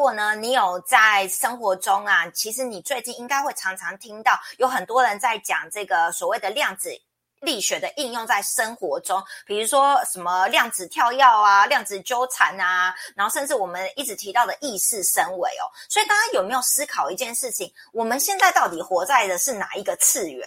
果呢，你有在生活中啊，其实你最近应该会常常听到有很多人在讲这个所谓的量子。力学的应用在生活中，比如说什么量子跳跃啊、量子纠缠啊，然后甚至我们一直提到的意识升维哦。所以大家有没有思考一件事情？我们现在到底活在的是哪一个次元？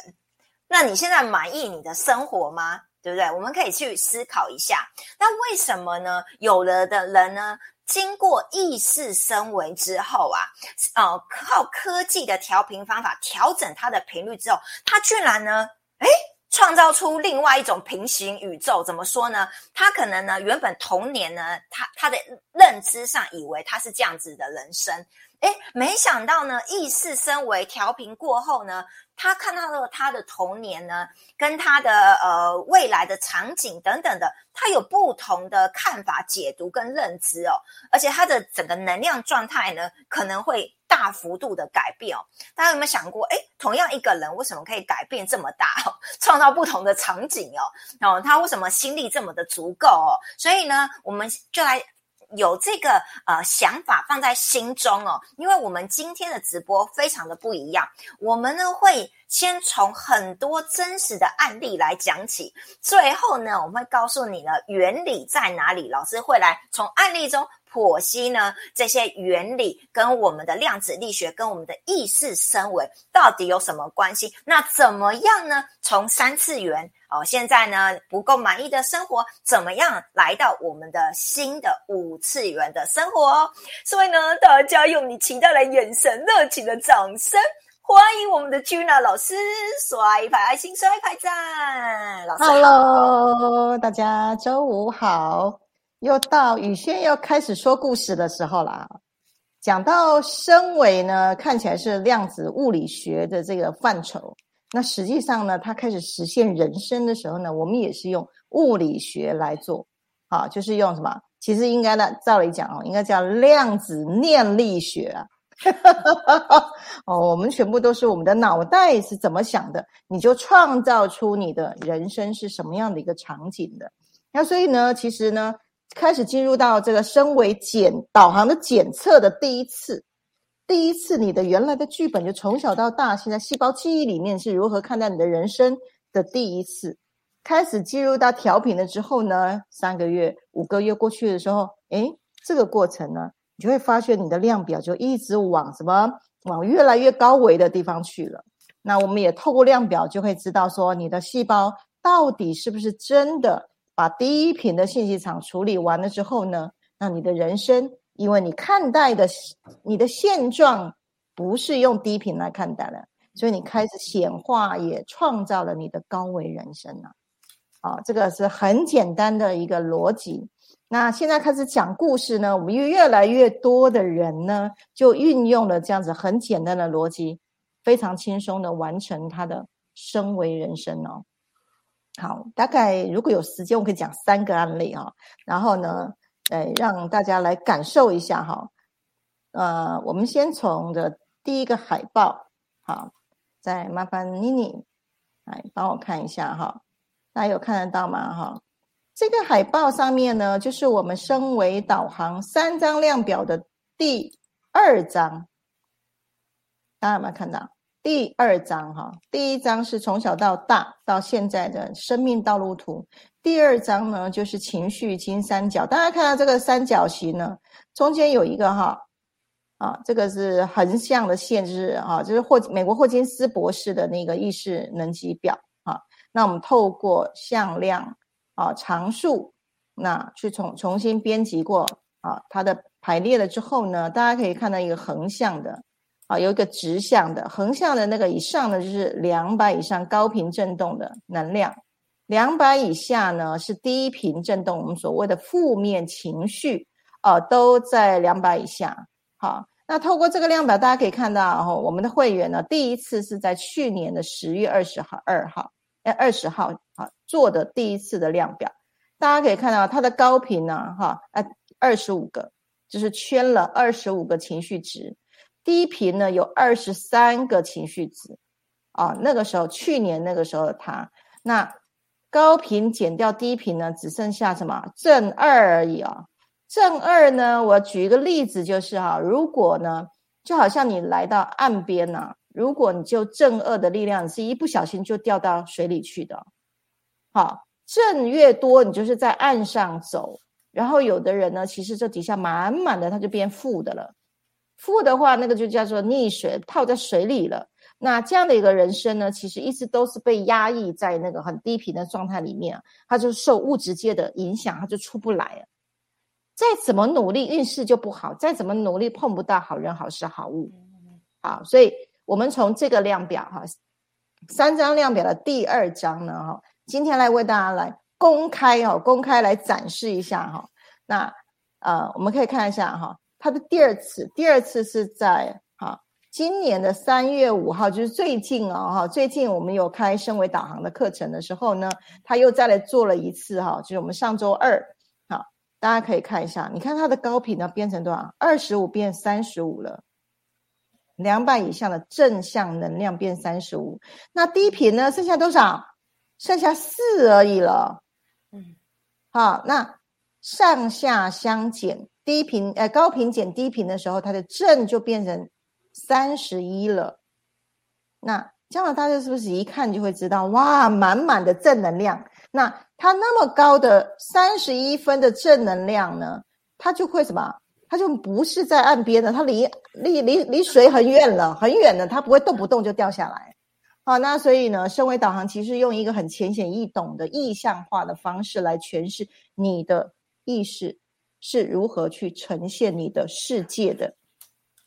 那你现在满意你的生活吗？对不对？我们可以去思考一下。那为什么呢？有了的人呢，经过意识升维之后啊，呃，靠科技的调频方法调整它的频率之后，它居然呢，诶创造出另外一种平行宇宙，怎么说呢？他可能呢，原本童年呢，他他的认知上以为他是这样子的人生，诶，没想到呢，意识升维调频过后呢，他看到了他的童年呢，跟他的呃未来的场景等等的，他有不同的看法、解读跟认知哦，而且他的整个能量状态呢，可能会。大幅度的改变哦，大家有没有想过？哎，同样一个人为什么可以改变这么大哦？创造不同的场景哦，哦，他为什么心力这么的足够哦？所以呢，我们就来有这个呃想法放在心中哦，因为我们今天的直播非常的不一样，我们呢会先从很多真实的案例来讲起，最后呢我们会告诉你呢原理在哪里，老师会来从案例中。剖析呢这些原理跟我们的量子力学跟我们的意识升维到底有什么关系？那怎么样呢？从三次元哦，现在呢不够满意的生活，怎么样来到我们的新的五次元的生活？所以呢，大家用你期待的眼神、热情的掌声，欢迎我们的 Gina 老师，刷一排爱心，刷一排赞。老师，Hello，大家周五好。又到宇轩要开始说故事的时候了。讲到身为呢，看起来是量子物理学的这个范畴。那实际上呢，它开始实现人生的时候呢，我们也是用物理学来做。啊，就是用什么？其实应该呢，照理讲哦，应该叫量子念力学啊。哦，我们全部都是我们的脑袋是怎么想的，你就创造出你的人生是什么样的一个场景的。那所以呢，其实呢。开始进入到这个升维检导航的检测的第一次，第一次你的原来的剧本就从小到大，现在细胞记忆里面是如何看待你的人生的第一次，开始进入到调频了之后呢，三个月、五个月过去的时候，诶，这个过程呢，你就会发现你的量表就一直往什么往越来越高维的地方去了。那我们也透过量表就会知道说，你的细胞到底是不是真的。把第一品的信息场处理完了之后呢，那你的人生，因为你看待的你的现状不是用低频来看待了，所以你开始显化，也创造了你的高维人生啊！啊，这个是很简单的一个逻辑。那现在开始讲故事呢，我们越越来越多的人呢，就运用了这样子很简单的逻辑，非常轻松的完成他的升维人生哦。好，大概如果有时间，我可以讲三个案例哈。然后呢，呃，让大家来感受一下哈。呃，我们先从的第一个海报，好，再麻烦妮妮来帮我看一下哈。大家有看得到吗？哈，这个海报上面呢，就是我们升维导航三张量表的第二张，大家有没有看到？第二章哈，第一章是从小到大到现在的生命道路图。第二章呢，就是情绪金三角。大家看到这个三角形呢，中间有一个哈啊，这个是横向的线，就是啊，就是霍美国霍金斯博士的那个意识能级表啊。那我们透过向量啊常数，那去重重新编辑过啊，它的排列了之后呢，大家可以看到一个横向的。啊，有一个直向的，横向的那个以上呢，就是两百以上高频振动的能量；两百以下呢是低频振动，我们所谓的负面情绪，啊，都在两百以下。好，那透过这个量表，大家可以看到，哈，我们的会员呢，第一次是在去年的十月二十号二号，哎，二十号，好做的第一次的量表，大家可以看到它的高频呢，哈，哎，二十五个，就是圈了二十五个情绪值。低频呢有二十三个情绪值，啊，那个时候去年那个时候的他，那高频减掉低频呢，只剩下什么？正二而已啊，正二呢，我举一个例子，就是哈，如果呢，就好像你来到岸边呐，如果你就正二的力量你是一不小心就掉到水里去的，好，正越多，你就是在岸上走，然后有的人呢，其实这底下满满的，他就变负的了，负的话，那个就叫做溺水，泡在水里了。那这样的一个人生呢，其实一直都是被压抑在那个很低频的状态里面，他就受物质界的影响，他就出不来了。再怎么努力，运势就不好；再怎么努力，碰不到好人、好事、好物。好，所以我们从这个量表哈，三张量表的第二张呢哈，今天来为大家来公开哦，公开来展示一下哈。那呃，我们可以看一下哈，它的第二次，第二次是在哈今年的三月五号，就是最近哦哈，最近我们有开升维导航的课程的时候呢，他又再来做了一次哈，就是我们上周二。大家可以看一下，你看它的高频呢变成多少？二十五变三十五了，两百以上的正向能量变三十五。那低频呢？剩下多少？剩下四而已了。嗯，好，那上下相减，低频呃高频减低频的时候，它的正就变成三十一了。那这样大家是不是一看就会知道？哇，满满的正能量。那它那么高的三十一分的正能量呢？它就会什么？它就不是在岸边的，它离离离离水很远了，很远了，它不会动不动就掉下来。好，那所以呢，身为导航其实用一个很浅显易懂的意象化的方式来诠释你的意识是如何去呈现你的世界的。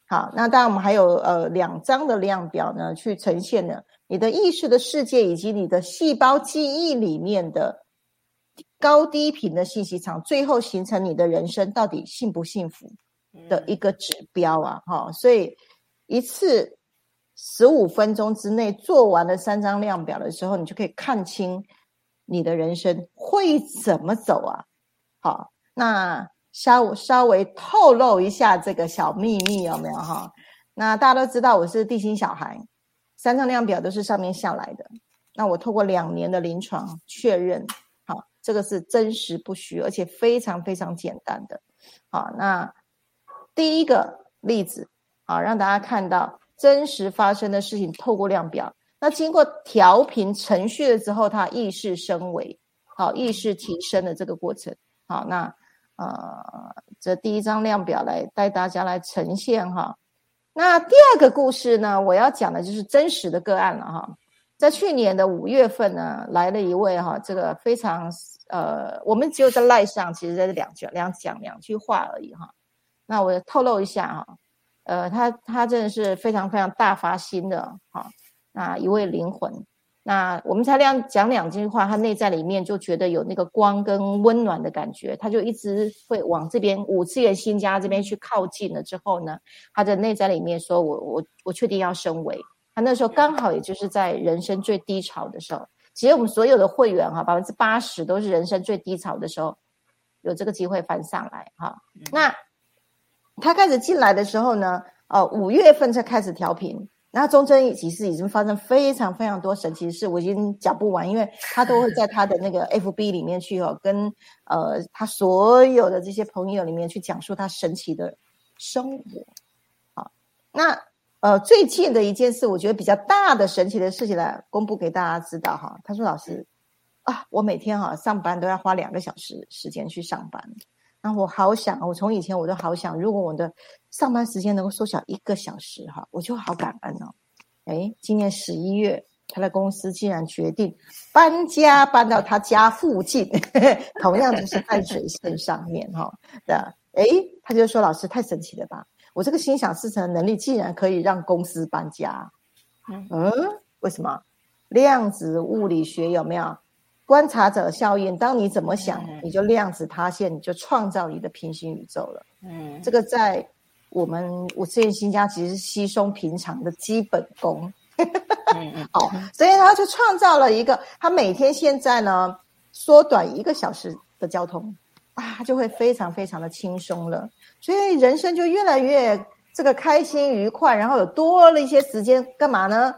好，那当然我们还有呃两张的量表呢，去呈现呢。你的意识的世界以及你的细胞记忆里面的高低频的信息场，最后形成你的人生到底幸不幸福的一个指标啊！哈，所以一次十五分钟之内做完了三张量表的时候，你就可以看清你的人生会怎么走啊！好，那稍稍微透露一下这个小秘密有没有哈？那大家都知道我是地心小孩。三张量表都是上面下来的，那我透过两年的临床确认，好，这个是真实不虚，而且非常非常简单的。好，那第一个例子，好，让大家看到真实发生的事情，透过量表，那经过调频程序了之后，它意识升维，好，意识提升的这个过程。好，那呃，这第一张量表来带大家来呈现哈。那第二个故事呢？我要讲的就是真实的个案了哈。在去年的五月份呢，来了一位哈，这个非常呃，我们只有在赖上，其实在这两句两讲两句话而已哈。那我透露一下哈，呃，他他真的是非常非常大发心的哈，那一位灵魂。那我们才两讲两句话，他内在里面就觉得有那个光跟温暖的感觉，他就一直会往这边五次元新家这边去靠近了。之后呢，他的内在里面说：“我我我确定要升维。”他那时候刚好也就是在人生最低潮的时候。其实我们所有的会员哈，百分之八十都是人生最低潮的时候有这个机会翻上来哈。那他开始进来的时候呢，呃，五月份才开始调频。那中间其实已经发生非常非常多神奇的事，我已经讲不完，因为他都会在他的那个 FB 里面去哦，跟呃他所有的这些朋友里面去讲述他神奇的生活。好，那呃最近的一件事，我觉得比较大的神奇的事情来公布给大家知道哈。他说：“老师啊，我每天哈上班都要花两个小时时间去上班。”那我好想，我从以前我都好想，如果我的上班时间能够缩小一个小时，哈，我就好感恩哦。哎，今年十一月，他的公司竟然决定搬家，搬到他家附近，同样就是淡水线上面，哈的。哎，他就说：“老师太神奇了吧！我这个心想事成的能力，竟然可以让公司搬家。”嗯，为什么？量子物理学有没有？观察者效应，当你怎么想，你就量子塌陷，你就创造你的平行宇宙了。嗯，这个在我们五次元新家其实是稀松平常的基本功。好，所以他就创造了一个，他每天现在呢缩短一个小时的交通啊，就会非常非常的轻松了。所以人生就越来越这个开心愉快，然后有多了一些时间干嘛呢？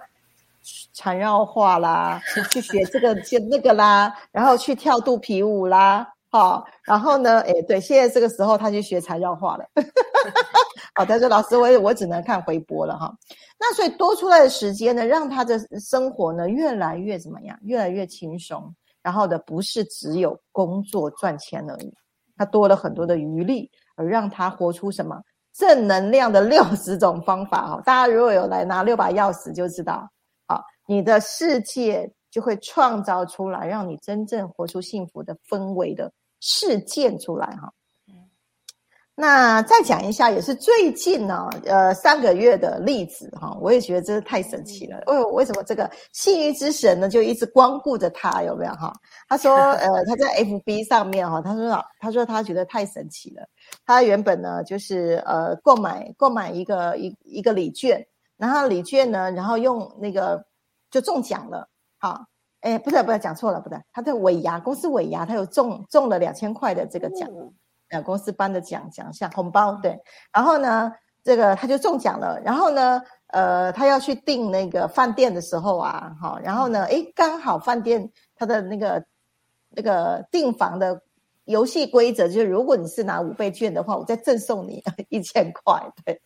缠绕画啦，去学这个、学那个啦，然后去跳肚皮舞啦，好，然后呢，哎，对，现在这个时候他去学材料化了。好，他说老师，我我只能看回播了哈。那所以多出来的时间呢，让他的生活呢越来越怎么样？越来越轻松。然后的不是只有工作赚钱而已，他多了很多的余力，而让他活出什么正能量的六十种方法哈。大家如果有来拿六把钥匙，就知道，好，你的世界就会创造出来，让你真正活出幸福的氛围的事件出来哈。那再讲一下，也是最近呢，呃，三个月的例子哈，我也觉得真是太神奇了。为为什么这个幸运之神呢，就一直光顾着他？有没有哈？他说，呃，他在 FB 上面哈，他说，他说他觉得太神奇了。他原本呢，就是呃，购买购买一个一一个礼券，然后礼券呢，然后用那个就中奖了。好，哎，不是不对，讲错了，不对，他在尾牙公司尾牙，他有中中了两千块的这个奖。呃，公司颁的奖奖项红包对，然后呢，这个他就中奖了，然后呢，呃，他要去订那个饭店的时候啊，好，然后呢，诶，刚好饭店他的那个那个订房的游戏规则就是，如果你是拿五倍券的话，我再赠送你 一千块，对，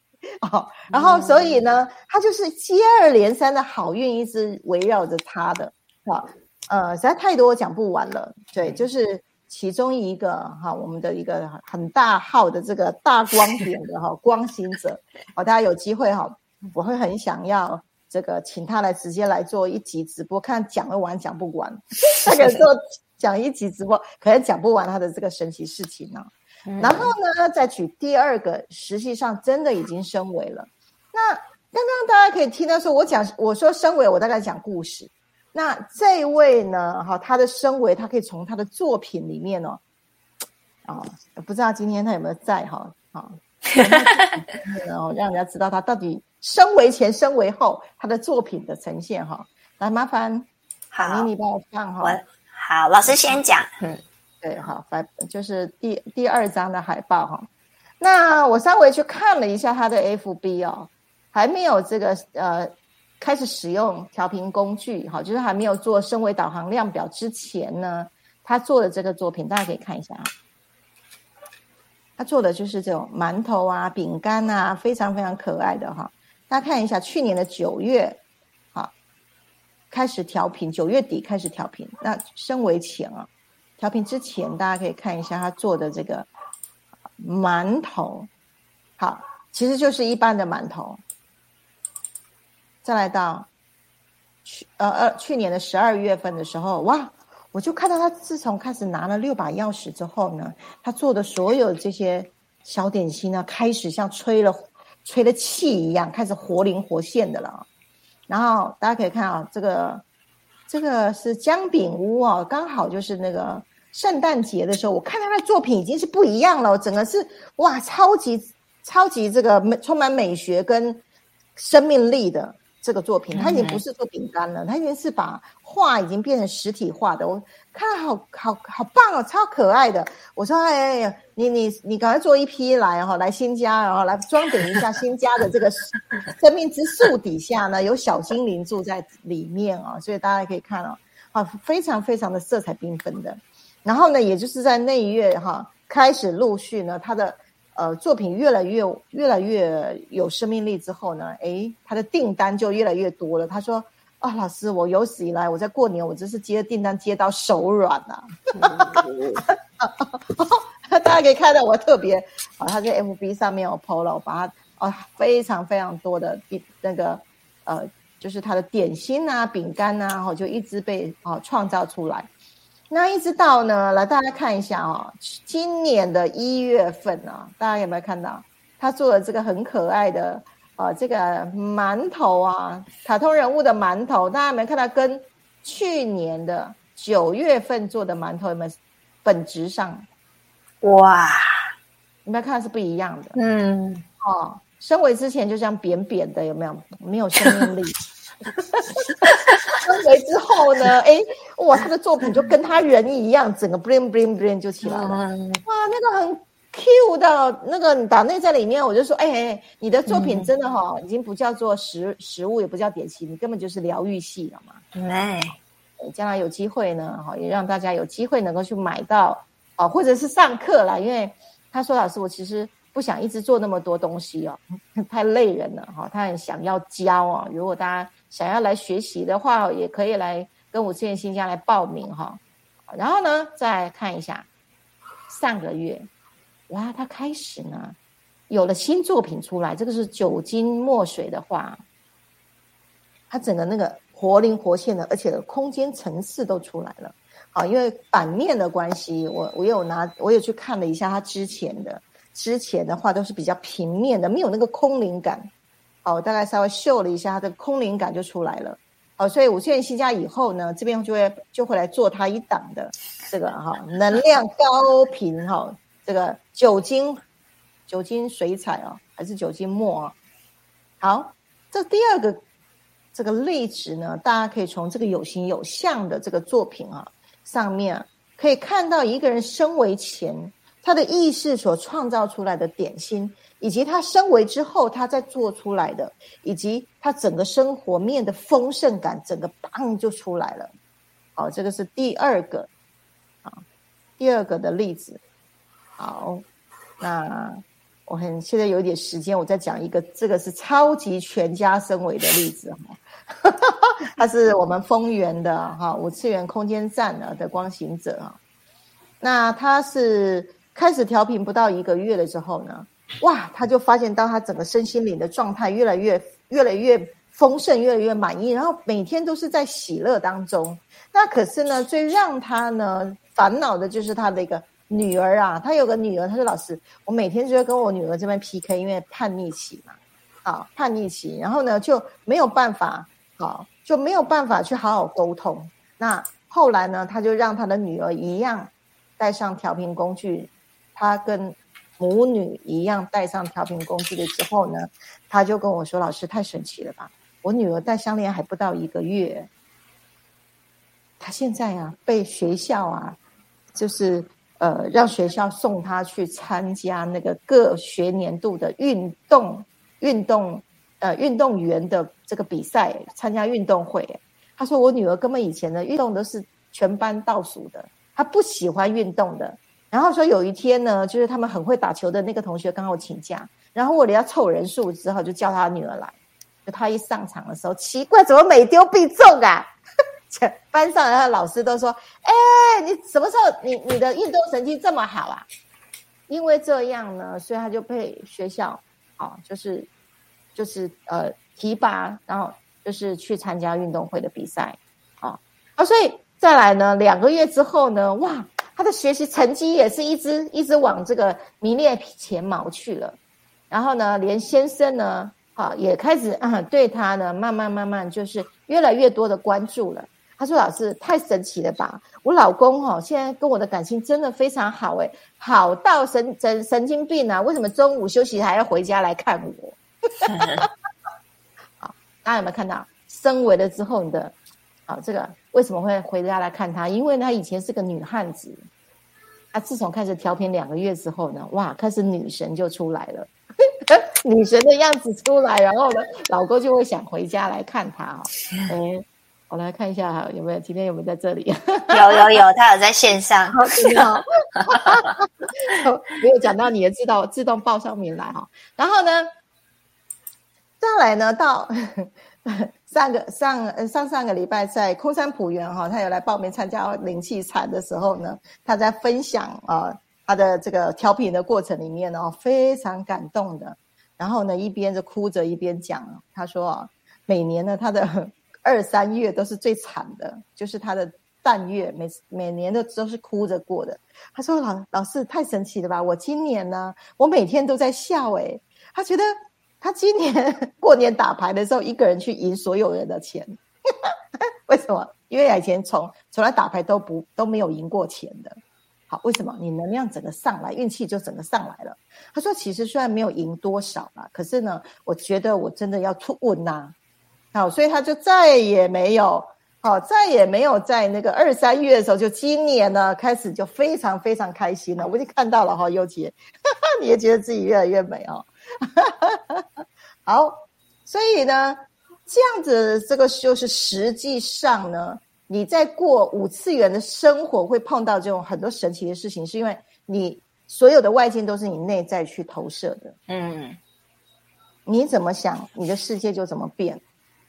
哦，然后所以呢，他就是接二连三的好运一直围绕着他的，啊，呃，实在太多我讲不完了，对，就是。其中一个哈，我们的一个很大号的这个大光点的哈光行者，好，大家有机会哈，我会很想要这个请他来直接来做一集直播，看讲得完讲不完。他可做 讲一集直播，可能讲不完他的这个神奇事情呢。然后呢，再举第二个，实际上真的已经升维了。那刚刚大家可以听到说，我讲我说升维，我大概讲故事。那这一位呢？哈，他的身为，他可以从他的作品里面哦，啊，不知道今天他有没有在哈？啊，然后让人家知道他到底身为前、身为后他的作品的呈现哈。来，麻烦好，妮妮帮我放哈。好，老师先讲。嗯，对，好，白就是第第二张的海报哈。那我稍微去看了一下他的 FB 哦，还没有这个呃。开始使用调频工具，哈，就是还没有做升维导航量表之前呢，他做的这个作品，大家可以看一下啊。他做的就是这种馒头啊、饼干啊，非常非常可爱的哈。大家看一下，去年的九月，好，开始调频，九月底开始调频。那升维前啊，调频之前，大家可以看一下他做的这个馒头，好，其实就是一般的馒头。再来到去呃呃去年的十二月份的时候，哇！我就看到他自从开始拿了六把钥匙之后呢，他做的所有这些小点心呢，开始像吹了吹了气一样，开始活灵活现的了。然后大家可以看啊，这个这个是姜饼屋啊，刚好就是那个圣诞节的时候，我看他的作品已经是不一样了，整个是哇，超级超级这个美充满美学跟生命力的。这个作品，它已经不是做饼干了，它已经是把画已经变成实体化的。我看好好好棒哦，超可爱的。我说，哎呀，你你你赶快做一批来哈，来新家，然后来装点一下新家的这个 生命之树底下呢，有小精灵住在里面啊，所以大家可以看哦，啊，非常非常的色彩缤纷的。然后呢，也就是在那一月哈，开始陆续呢，它的。呃，作品越来越越来越有生命力之后呢，诶，他的订单就越来越多了。他说：“啊，老师，我有史以来我在过年，我真是接订单接到手软了。”大家可以看到我特别啊，他在 FB 上面我 PO 了，我把它啊非常非常多的那个呃，就是他的点心啊、饼干啊，然后就一直被啊创造出来。那一直到呢，来大家看一下哦，今年的一月份啊，大家有没有看到他做的这个很可爱的呃这个馒头啊，卡通人物的馒头，大家有没有看到跟去年的九月份做的馒头有没有本质上哇，有没有看到是不一样的？嗯，哦，身为之前就这样扁扁的，有没有没有生命力？升维之后呢？哎，哇，他的作品就跟他人一样，整个 bling bling bling 就起来了。哇，那个很 Q 的，那个岛内在里面，我就说，哎，你的作品真的哈，已经不叫做食食物，也不叫点心，你根本就是疗愈系了嘛。哎，将来有机会呢，哈，也让大家有机会能够去买到哦，或者是上课啦，因为他说老师，我其实不想一直做那么多东西哦，太累人了哈。他很想要教啊，如果大家想要来学习的话，也可以来跟我志愿新家来报名哈。然后呢，再看一下上个月，哇，他开始呢有了新作品出来，这个是酒精墨水的画，他整个那个活灵活现的，而且空间层次都出来了。好，因为版面的关系，我我有拿，我有去看了一下他之前的，之前的话都是比较平面的，没有那个空灵感。好，我大概稍微秀了一下，它的空灵感就出来了。所以五线新家以后呢，这边就会就会来做它一档的这个哈，能量高频哈，这个酒精酒精水彩啊，还是酒精墨啊？好，这第二个这个例子呢，大家可以从这个有形有相的这个作品啊上面可以看到一个人生为前，他的意识所创造出来的点心。以及他升维之后，他在做出来的，以及他整个生活面的丰盛感，整个棒就出来了。好，这个是第二个，啊，第二个的例子。好，那我很现在有一点时间，我再讲一个，这个是超级全家升维的例子哈。他是我们丰源的哈五次元空间站的的光行者啊。那他是开始调频不到一个月了之后呢？哇，他就发现到他整个身心灵的状态越来越、越来越丰盛，越来越满意，然后每天都是在喜乐当中。那可是呢，最让他呢烦恼的就是他的一个女儿啊。他有个女儿，他说：“老师，我每天就要跟我女儿这边 PK，因为叛逆期嘛，啊，叛逆期，然后呢就没有办法，好就没有办法去好好沟通。那后来呢，他就让他的女儿一样带上调频工具，他跟。”母女一样带上调频工具的之后呢，他就跟我说：“老师太神奇了吧！我女儿戴项链还不到一个月，她现在啊被学校啊，就是呃让学校送她去参加那个各学年度的运动运动呃运动员的这个比赛，参加运动会。他说我女儿根本以前的运动都是全班倒数的，她不喜欢运动的。”然后说有一天呢，就是他们很会打球的那个同学刚好请假，然后为了要凑人数，之后就叫他女儿来。就他一上场的时候，奇怪，怎么每丢必中啊？班上的老师都说：“哎，你什么时候你你的运动成绩这么好啊？”因为这样呢，所以他就被学校啊，就是就是呃提拔，然后就是去参加运动会的比赛啊啊，所以再来呢，两个月之后呢，哇！他的学习成绩也是一直一直往这个名列前茅去了，然后呢，连先生呢，啊，也开始啊对他呢，慢慢慢慢就是越来越多的关注了。他说：“老师太神奇了吧！我老公哈现在跟我的感情真的非常好诶，好到神神神经病啊！为什么中午休息还要回家来看我？” 好，大家有没有看到升维了之后你的？好，这个为什么会回家来看他？因为他以前是个女汉子。他自从开始调频两个月之后呢，哇，开始女神就出来了，女神的样子出来，然后呢，老公就会想回家来看他啊。哎，我来看一下哈，有没有今天有没有在这里？有有有，他有在线上。好，没有讲到你的自动自动报上面来哈。然后呢，再来呢到。上个上上上个礼拜在空山普园哈，他有来报名参加灵气禅的时候呢，他在分享啊他的这个调频的过程里面呢，非常感动的。然后呢，一边就哭着一边讲，他说啊，每年呢他的二三月都是最惨的，就是他的淡月，每每年的都是哭着过的。他说老老师太神奇了吧，我今年呢，我每天都在笑诶，他觉得。他今年 过年打牌的时候，一个人去赢所有人的钱，为什么？因为以前从从来打牌都不都没有赢过钱的。好，为什么？你能量整个上来，运气就整个上来了。他说：“其实虽然没有赢多少啦，可是呢，我觉得我真的要出问呐。”好，所以他就再也没有好，再也没有在那个二三月的时候，就今年呢开始就非常非常开心了。我已经看到了哈，优杰，你也觉得自己越来越美哦。好，所以呢，这样子这个就是实际上呢，你在过五次元的生活会碰到这种很多神奇的事情，是因为你所有的外境都是你内在去投射的。嗯，你怎么想，你的世界就怎么变。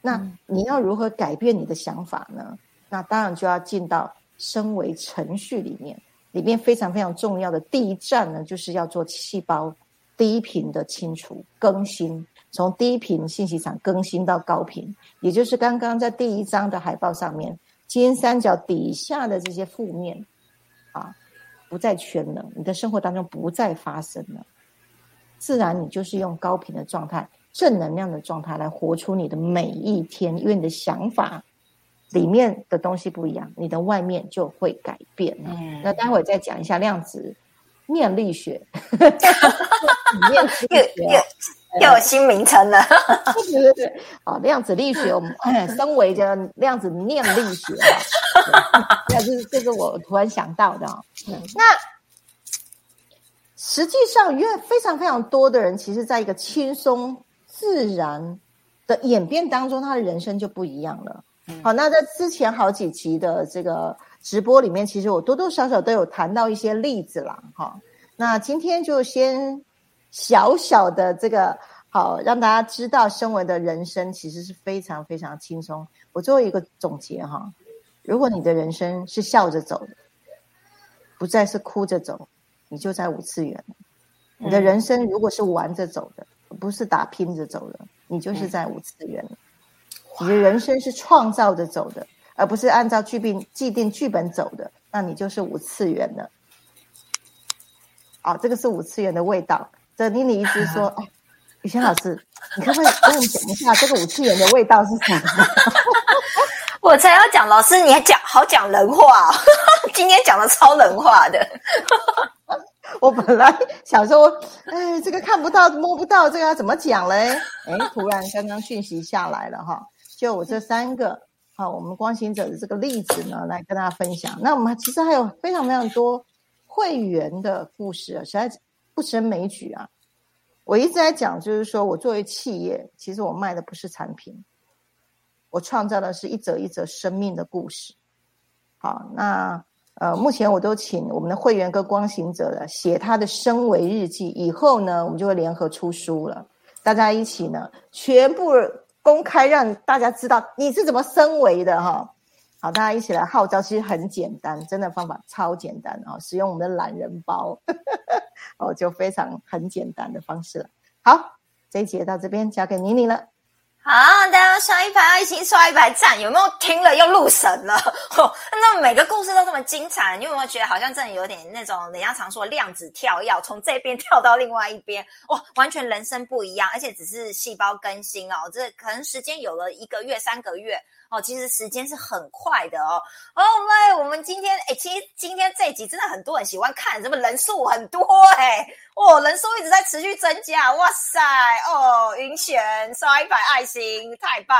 那你要如何改变你的想法呢？那当然就要进到升为程序里面，里面非常非常重要的第一站呢，就是要做细胞低频的清除更新，从低频信息场更新到高频，也就是刚刚在第一张的海报上面，金三角底下的这些负面啊，不再全能，你的生活当中不再发生了，自然你就是用高频的状态。正能量的状态来活出你的每一天，因为你的想法里面的东西不一样，你的外面就会改变。嗯，那待会再讲一下量子念力学，念又又又有新名称了。对对对，好，量子力学，我们身为的量子念力学，那这是这是我突然想到的。那实际上，因为非常非常多的人，其实在一个轻松。自然的演变当中，他的人生就不一样了。好，那在之前好几集的这个直播里面，其实我多多少少都有谈到一些例子啦。哈，那今天就先小小的这个好，让大家知道，身为的人生其实是非常非常轻松。我最后一个总结哈，如果你的人生是笑着走的，不再是哭着走，你就在五次元；你的人生如果是玩着走的。不是打拼着走的，你就是在五次元。你的人生是创造着走的，而不是按照剧本既定剧本走的，那你就是五次元的。啊，这个是五次元的味道。这妮妮一直说，哎，雨轩老师，你可不可以跟我们讲一下这个五次元的味道是什么？我才要讲，老师你还讲好讲人话，今天讲的超人话的。我本来想说，哎，这个看不到摸不到，这个要怎么讲嘞？哎，突然刚刚讯息下来了哈，就我这三个好，我们光行者的这个例子呢，来跟大家分享。那我们其实还有非常非常多会员的故事，实在不胜枚举啊。我一直在讲，就是说我作为企业，其实我卖的不是产品，我创造的是一则一则生命的故事。好，那。呃，目前我都请我们的会员跟光行者了写他的升维日记，以后呢，我们就会联合出书了，大家一起呢，全部公开让大家知道你是怎么升维的哈。好，大家一起来号召，其实很简单，真的方法超简单啊，使用我们的懒人包，哦，就非常很简单的方式了。好，这一节到这边交给妮妮了。好，大家刷一排爱心，刷一排赞，有没有听了又入神了？那每个故事都这么精彩，你有没有觉得好像真的有点那种人家常说量子跳跃，从这边跳到另外一边，哇，完全人生不一样，而且只是细胞更新哦，这可能时间有了一个月、三个月。哦，其实时间是很快的哦。哦，来，我们今天，哎，其实今天这集真的很多人喜欢看，什么人数很多，哎，哦，人数一直在持续增加，哇塞，哦，云璇刷一排爱心，太棒，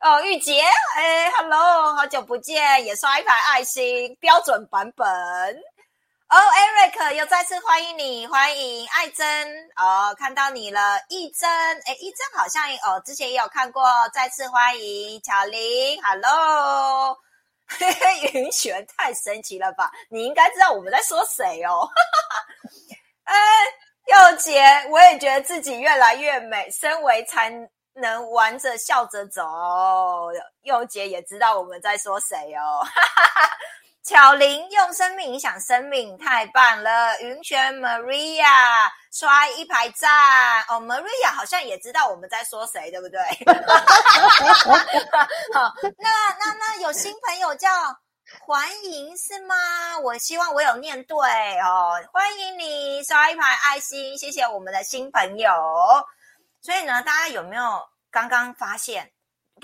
哦，玉洁，哎，Hello，好久不见，也刷一排爱心，标准版本。哦，Eric 又再次欢迎你，欢迎爱珍哦，看到你了，一珍，哎，一珍好像哦，之前也有看过，再次欢迎巧玲，Hello，云璇太神奇了吧？你应该知道我们在说谁哦，哎，佑杰，我也觉得自己越来越美，身为才能玩着笑着走，佑杰也知道我们在说谁哦，哈哈哈。巧玲用生命影响生命，太棒了！云泉 Maria 刷一排赞哦，Maria 好像也知道我们在说谁，对不对？好，那那那有新朋友叫欢迎是吗？我希望我有念对哦，欢迎你刷一排爱心，谢谢我们的新朋友。所以呢，大家有没有刚刚发现？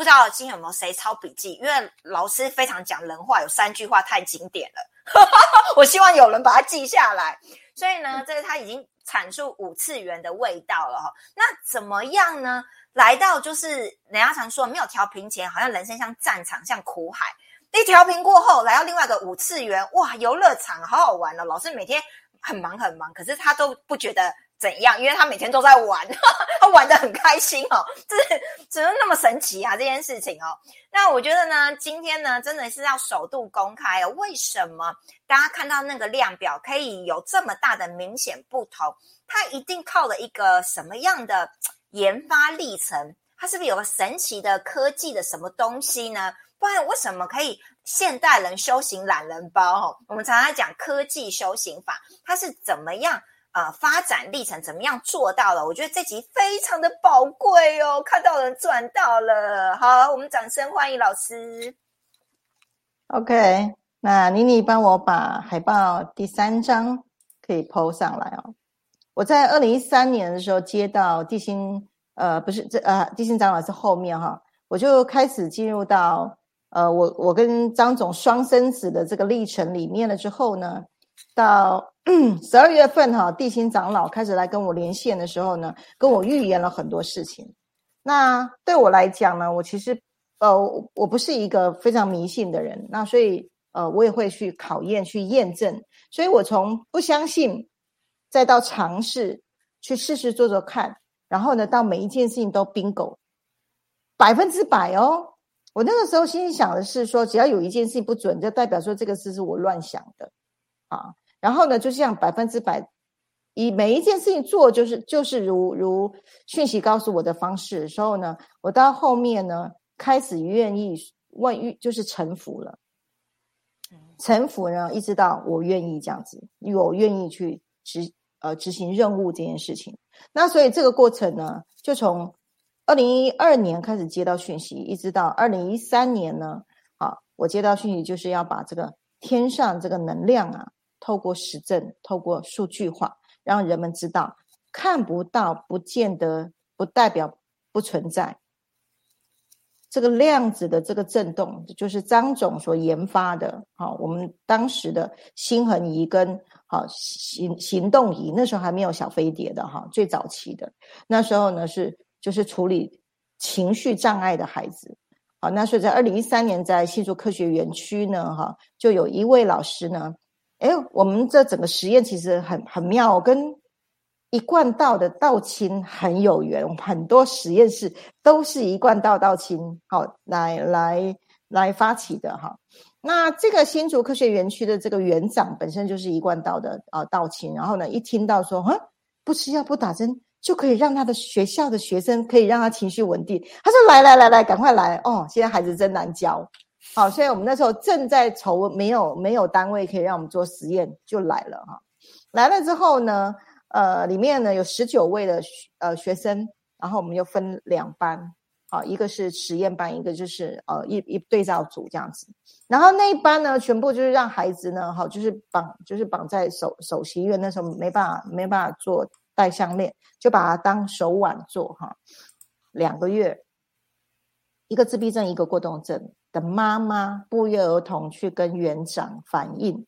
不知道今天有没有谁抄笔记？因为老师非常讲人话，有三句话太经典了。我希望有人把它记下来。所以呢，这个他已经阐述五次元的味道了哈。那怎么样呢？来到就是人家常说，没有调频前，好像人生像战场，像苦海。一调频过后，来到另外一个五次元，哇，游乐场好好玩哦。老师每天很忙很忙，可是他都不觉得。怎样？因为他每天都在玩，他玩的很开心哦，这怎么那么神奇啊？这件事情哦，那我觉得呢，今天呢，真的是要首度公开哦。为什么大家看到那个量表可以有这么大的明显不同？它一定靠了一个什么样的研发历程？它是不是有个神奇的科技的什么东西呢？不然为什么可以现代人修行懒人包？哦，我们常常讲科技修行法，它是怎么样呃发展历程？怎么样做到了？我觉得这集非常的宝贵哦，看到人赚到了。好，我们掌声欢迎老师。OK，那妮妮帮我把海报第三张可以 PO 上来哦。我在二零一三年的时候接到地心，呃，不是这呃地心长老师后面哈，我就开始进入到。呃，我我跟张总双生子的这个历程里面了之后呢，到十二月份哈，地心长老开始来跟我连线的时候呢，跟我预言了很多事情。那对我来讲呢，我其实呃，我不是一个非常迷信的人，那所以呃，我也会去考验、去验证。所以我从不相信，再到尝试去试试做做看，然后呢，到每一件事情都 bingo，百分之百哦。我那个时候心里想的是说，只要有一件事情不准，就代表说这个事是我乱想的，啊，然后呢，就这样百分之百，以每一件事情做，就是就是如如讯息告诉我的方式的时候呢，我到后面呢，开始愿意万欲就是臣服了，臣服呢，一直到我愿意这样子，我愿意去执呃执行任务这件事情，那所以这个过程呢，就从。二零一二年开始接到讯息，一直到二零一三年呢，啊，我接到讯息就是要把这个天上这个能量啊，透过实证、透过数据化，让人们知道看不到不见得不代表不存在。这个量子的这个震动，就是张总所研发的，好，我们当时的星恒仪跟好行行动仪，那时候还没有小飞碟的哈，最早期的那时候呢是。就是处理情绪障碍的孩子，好，那所以在二零一三年，在新竹科学园区呢，哈，就有一位老师呢，哎，我们这整个实验其实很很妙，跟一贯道的道亲很有缘，很多实验室都是一贯道道亲，好，来来来发起的哈。那这个新竹科学园区的这个园长本身就是一贯道的啊道亲，然后呢，一听到说，哈，不吃药不打针。就可以让他的学校的学生可以让他情绪稳定。他说：“来来来来，赶快来哦！现在孩子真难教。好，所以我们那时候正在筹，没有没有单位可以让我们做实验，就来了哈。来了之后呢，呃，里面呢有十九位的呃学生，然后我们又分两班，好，一个是实验班，一个就是呃一一对照组这样子。然后那一班呢，全部就是让孩子呢，好，就是绑就是绑在手手席，因为那时候没办法没办法做。”戴项链，就把它当手腕做哈。两个月，一个自闭症，一个过动症的妈妈不约而同去跟园长反映：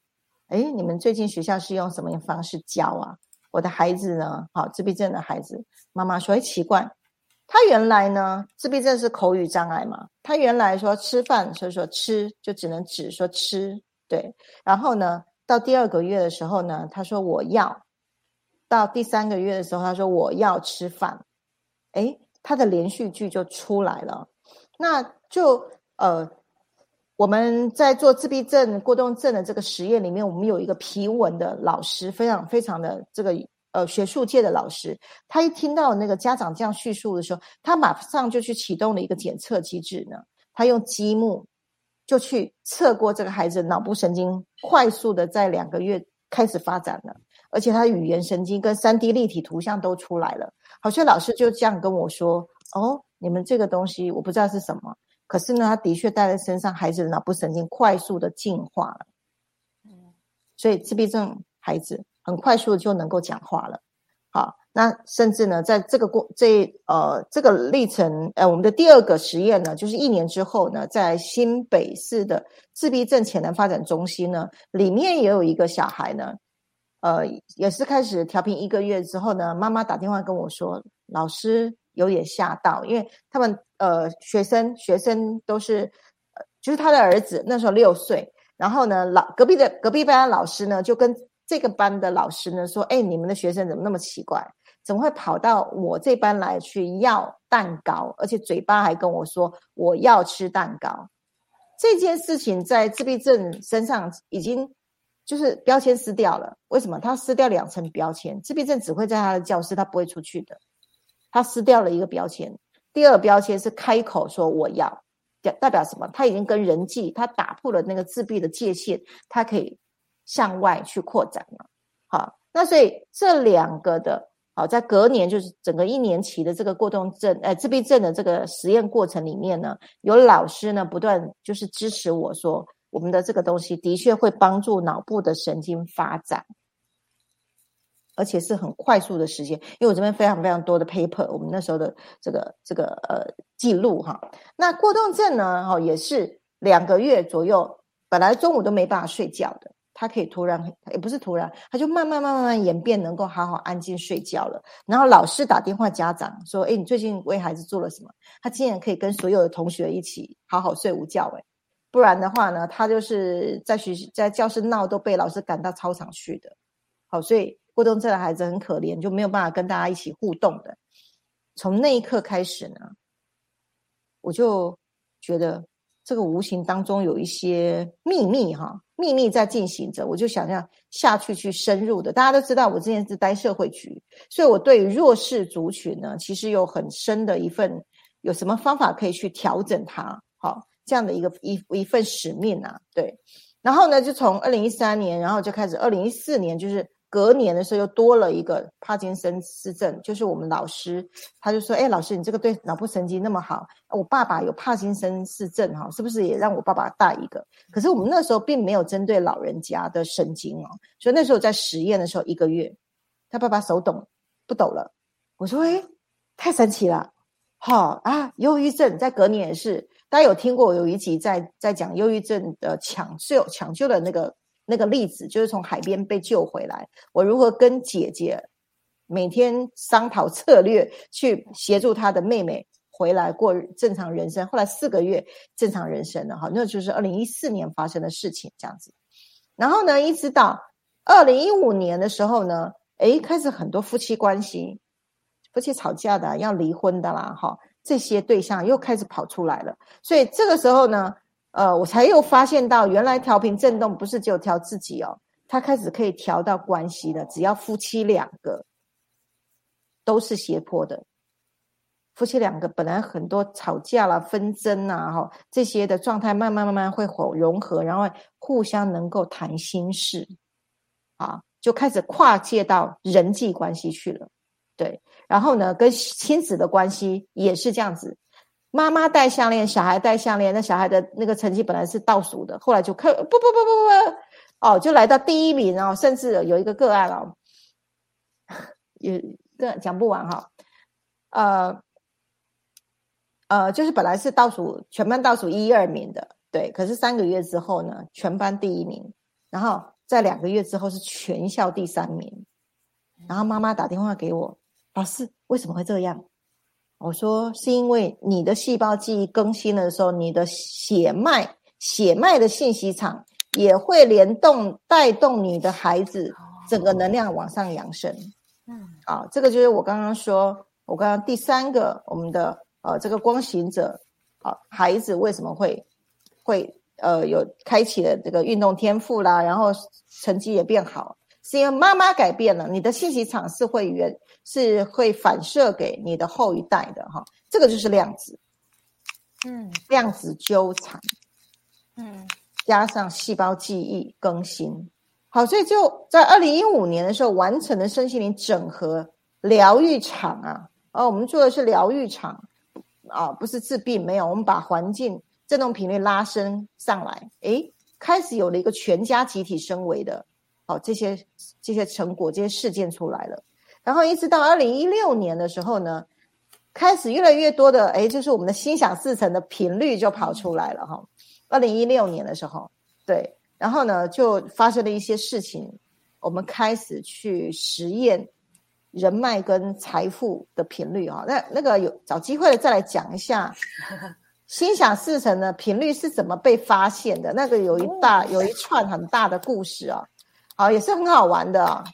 哎，你们最近学校是用什么方式教啊？我的孩子呢？好，自闭症的孩子，妈妈说：哎，奇怪，他原来呢，自闭症是口语障碍嘛？他原来说吃饭，所以说吃就只能只说吃，对。然后呢，到第二个月的时候呢，他说我要。到第三个月的时候，他说我要吃饭，哎，他的连续剧就出来了。那就呃，我们在做自闭症、过动症的这个实验里面，我们有一个皮纹的老师，非常非常的这个呃学术界的老师。他一听到那个家长这样叙述的时候，他马上就去启动了一个检测机制呢。他用积木就去测过这个孩子脑部神经，快速的在两个月开始发展了。而且他语言神经跟三 D 立体图像都出来了，好像老师就这样跟我说：“哦，你们这个东西我不知道是什么，可是呢，他的确带在身上，孩子的脑部神经快速的进化了。所以自闭症孩子很快速的就能够讲话了。好，那甚至呢，在这个过这呃这个历程，呃，我们的第二个实验呢，就是一年之后呢，在新北市的自闭症潜能发展中心呢，里面也有一个小孩呢。呃，也是开始调频一个月之后呢，妈妈打电话跟我说，老师有点吓到，因为他们呃学生学生都是，就是他的儿子那时候六岁，然后呢老隔壁的隔壁班的老师呢就跟这个班的老师呢说，哎，你们的学生怎么那么奇怪？怎么会跑到我这班来去要蛋糕，而且嘴巴还跟我说我要吃蛋糕？这件事情在自闭症身上已经就是标签撕掉了。为什么？他撕掉两层标签，自闭症只会在他的教室，他不会出去的。他撕掉了一个标签，第二标签是开口说我要，表代表什么？他已经跟人际，他打破了那个自闭的界限，他可以向外去扩展了。好，那所以这两个的，好，在隔年就是整个一年期的这个过动症，呃，自闭症的这个实验过程里面呢，有老师呢不断就是支持我说，我们的这个东西的确会帮助脑部的神经发展。而且是很快速的时间，因为我这边非常非常多的 paper，我们那时候的这个这个呃记录哈。那过动症呢，哈也是两个月左右，本来中午都没办法睡觉的，他可以突然也不是突然，他就慢慢慢慢慢演变，能够好好安静睡觉了。然后老师打电话家长说：“哎，你最近为孩子做了什么？”他竟然可以跟所有的同学一起好好睡午觉，哎，不然的话呢，他就是在学在教室闹，都被老师赶到操场去的。好，所以。过动症的孩子很可怜，就没有办法跟大家一起互动的。从那一刻开始呢，我就觉得这个无形当中有一些秘密哈，秘密在进行着。我就想要下去去深入的。大家都知道，我之前是待社会局，所以我对于弱势族群呢，其实有很深的一份，有什么方法可以去调整它？好，这样的一个一一份使命啊，对。然后呢，就从二零一三年，然后就开始二零一四年，就是。隔年的时候又多了一个帕金森氏症，就是我们老师他就说：“哎，老师，你这个对脑部神经那么好，我爸爸有帕金森氏症哈，是不是也让我爸爸带一个？”可是我们那时候并没有针对老人家的神经哦，所以那时候在实验的时候一个月，他爸爸手抖不抖了。我说：“哎，太神奇了，好啊，忧郁症在隔年也是，大家有听过我有一集在在讲忧郁症的抢救抢救的那个。”那个例子就是从海边被救回来，我如何跟姐姐每天商讨策略，去协助她的妹妹回来过正常人生。后来四个月正常人生了，哈，那就是二零一四年发生的事情，这样子。然后呢，一直到二零一五年的时候呢，诶，开始很多夫妻关系，夫妻吵架的，要离婚的啦，哈，这些对象又开始跑出来了。所以这个时候呢。呃，我才又发现到，原来调频振动不是只有调自己哦，它开始可以调到关系的。只要夫妻两个都是斜坡的，夫妻两个本来很多吵架啦、纷争呐，哈，这些的状态慢慢慢慢会融合，然后互相能够谈心事，啊，就开始跨界到人际关系去了。对，然后呢，跟亲子的关系也是这样子。妈妈戴项链，小孩戴项链，那小孩的那个成绩本来是倒数的，后来就看不不不不不，哦，就来到第一名哦，甚至有一个个案哦，也个讲不完哈，呃呃，就是本来是倒数全班倒数一二名的，对，可是三个月之后呢，全班第一名，然后在两个月之后是全校第三名，然后妈妈打电话给我，老师为什么会这样？我说是因为你的细胞记忆更新的时候，你的血脉血脉的信息场也会联动带动你的孩子整个能量往上扬升。嗯，啊，这个就是我刚刚说，我刚刚第三个我们的呃这个光行者啊，孩子为什么会会呃有开启了这个运动天赋啦，然后成绩也变好，是因为妈妈改变了，你的信息场是会原。是会反射给你的后一代的哈，这个就是量子，嗯，量子纠缠，嗯，加上细胞记忆更新，好，所以就在二零一五年的时候完成了身心灵整合疗愈场啊，哦，我们做的是疗愈场啊，不是治病，没有，我们把环境振动频率拉升上来，诶，开始有了一个全家集体升维的，哦，这些这些成果这些事件出来了。然后一直到二零一六年的时候呢，开始越来越多的哎，就是我们的心想事成的频率就跑出来了哈。二零一六年的时候，对，然后呢就发生了一些事情，我们开始去实验人脉跟财富的频率哈。那那个有找机会了再来讲一下 心想事成的频率是怎么被发现的？那个有一大有一串很大的故事啊，好也是很好玩的。啊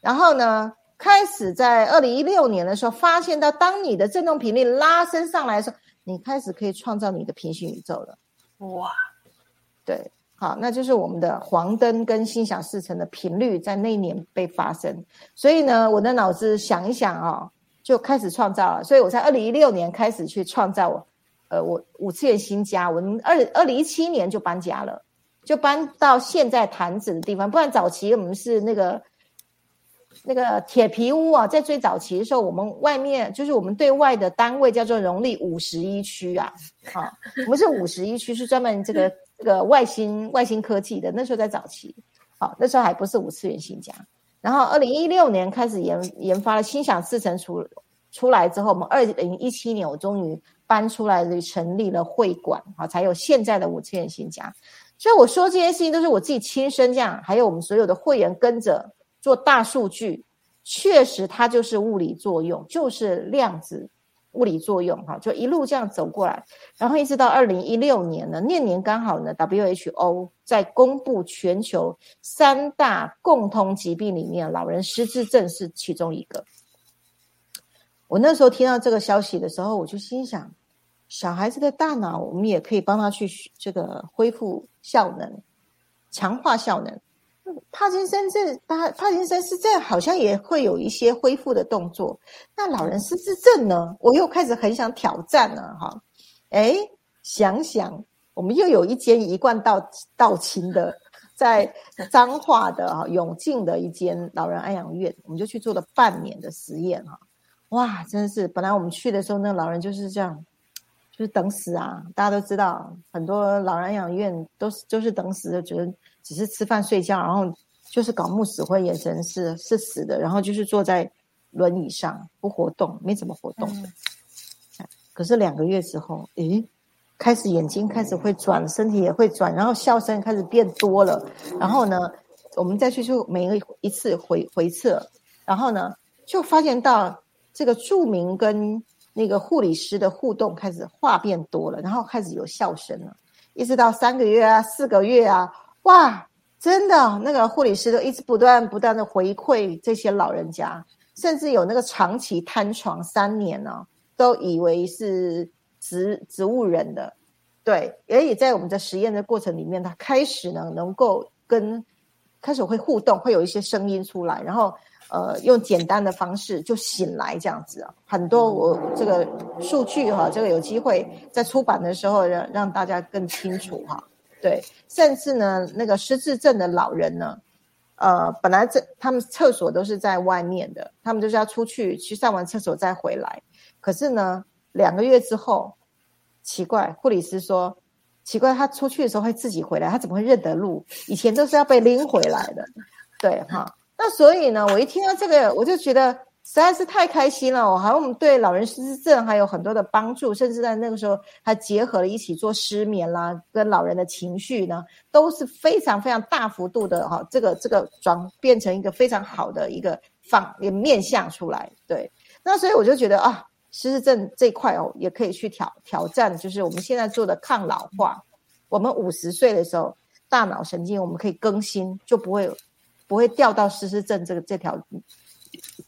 然后呢？开始在二零一六年的时候，发现到当你的振动频率拉升上来的时候，你开始可以创造你的平行宇宙了。哇，对，好，那就是我们的黄灯跟心想事成的频率在那一年被发生。所以呢，我的脑子想一想啊，就开始创造了。所以我在二零一六年开始去创造我，呃，我五次元新家。我们二二零一七年就搬家了。就搬到现在坛子的地方，不然早期我们是那个那个铁皮屋啊，在最早期的时候，我们外面就是我们对外的单位叫做荣立五十一区啊，好，我们是五十一区，是专门这个这个外星外星科技的。那时候在早期，好，那时候还不是五次元新家。然后二零一六年开始研研发了心想事成出出来之后，我们二零一七年我终于搬出来，成立了会馆，好，才有现在的五次元新家。所以我说这些事情都是我自己亲身这样，还有我们所有的会员跟着做大数据，确实它就是物理作用，就是量子物理作用哈，就一路这样走过来，然后一直到二零一六年呢，那年刚好呢，WHO 在公布全球三大共同疾病里面，老人失智症是其中一个。我那时候听到这个消息的时候，我就心想。小孩子的大脑，我们也可以帮他去这个恢复效能、强化效能。帕金森这帕帕金森是这好像也会有一些恢复的动作。那老人失智症呢？我又开始很想挑战了哈。哎，想想我们又有一间一贯道道亲的，在彰化的哈永靖的一间老人安养院，我们就去做了半年的实验哈。哇，真是本来我们去的时候，那老人就是这样。就是等死啊！大家都知道，很多老人养院都是就是等死的，觉得只是吃饭睡觉，然后就是搞木死灰，眼神是是死的，然后就是坐在轮椅上不活动，没怎么活动的。可是两个月之后，诶，开始眼睛开始会转，身体也会转，然后笑声开始变多了。然后呢，我们再去做每一个一次回回测，然后呢，就发现到这个著名跟。那个护理师的互动开始话变多了，然后开始有笑声了，一直到三个月啊、四个月啊，哇，真的，那个护理师都一直不断不断的回馈这些老人家，甚至有那个长期瘫床三年呢，都以为是植植物人的，对，而且在我们的实验的过程里面，他开始呢能够跟开始会互动，会有一些声音出来，然后。呃，用简单的方式就醒来这样子啊，很多我这个数据哈，这个有机会在出版的时候让让大家更清楚哈。对，甚至呢，那个失智症的老人呢，呃，本来这他们厕所都是在外面的，他们就是要出去去上完厕所再回来。可是呢，两个月之后，奇怪，护理师说，奇怪，他出去的时候会自己回来，他怎么会认得路？以前都是要被拎回来的，对哈。那所以呢，我一听到这个，我就觉得实在是太开心了。我还我们对老人失智症还有很多的帮助，甚至在那个时候还结合了一起做失眠啦，跟老人的情绪呢都是非常非常大幅度的哈，这个这个转变成一个非常好的一个方面相出来。对，那所以我就觉得啊，失智症这块哦，也可以去挑挑战，就是我们现在做的抗老化。我们五十岁的时候，大脑神经我们可以更新，就不会。不会掉到失智症这个这条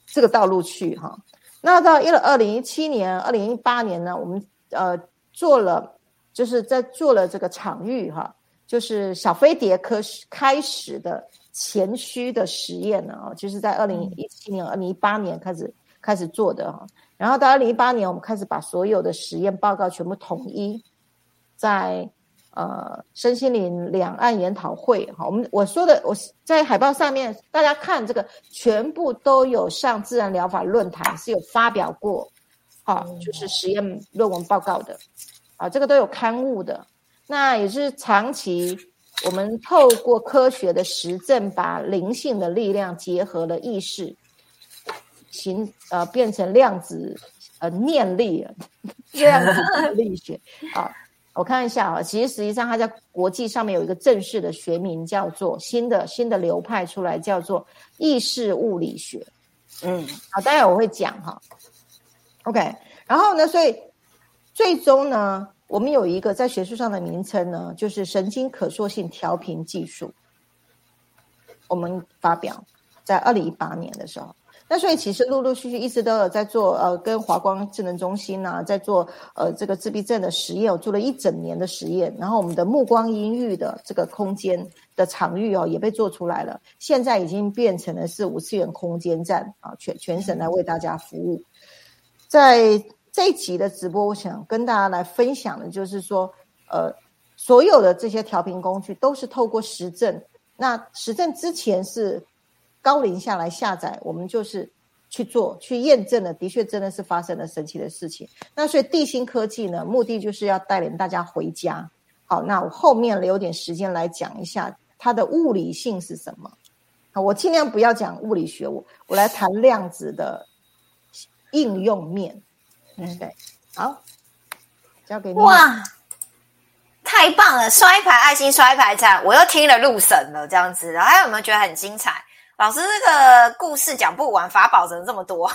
这个道路去哈。那到一了二零一七年、二零一八年呢，我们呃做了，就是在做了这个场域哈，就是小飞碟科开始的前驱的实验呢啊，就是在二零一七年、二零一八年开始开始做的哈。然后到二零一八年，我们开始把所有的实验报告全部统一在。呃，身心灵两岸研讨会，哈，我们我说的我在海报上面，大家看这个全部都有上自然疗法论坛是有发表过，好，就是实验论文报告的，啊，这个都有刊物的，那也是长期我们透过科学的实证，把灵性的力量结合了意识，形呃变成量子呃念力，量子力学啊。我看一下啊，其实实际上它在国际上面有一个正式的学名，叫做新的新的流派出来，叫做意识物理学。嗯，好，待会我会讲哈。OK，然后呢，所以最终呢，我们有一个在学术上的名称呢，就是神经可塑性调频技术。我们发表在二零一八年的时候，那所以其实陆陆续续一直都有在做，呃，跟华光智能中心呐，在做呃这个自闭症的实验，我做了一整年的实验。然后我们的目光音域的这个空间的场域哦，也被做出来了。现在已经变成了是五次元空间站啊，全全省来为大家服务。在这一集的直播，我想跟大家来分享的就是说，呃，所有的这些调频工具都是透过实证。那实证之前是。高龄下来下载，我们就是去做去验证了，的确真的是发生了神奇的事情。那所以地心科技呢，目的就是要带领大家回家。好，那我后面留点时间来讲一下它的物理性是什么。好，我尽量不要讲物理学，我我来谈量子的应用面。嗯，对，好，交给你。哇，太棒了！刷一排爱心，刷一排赞，我又听了入神了，这样子。还有没有觉得很精彩？老师，这个故事讲不完，法宝怎么这么多？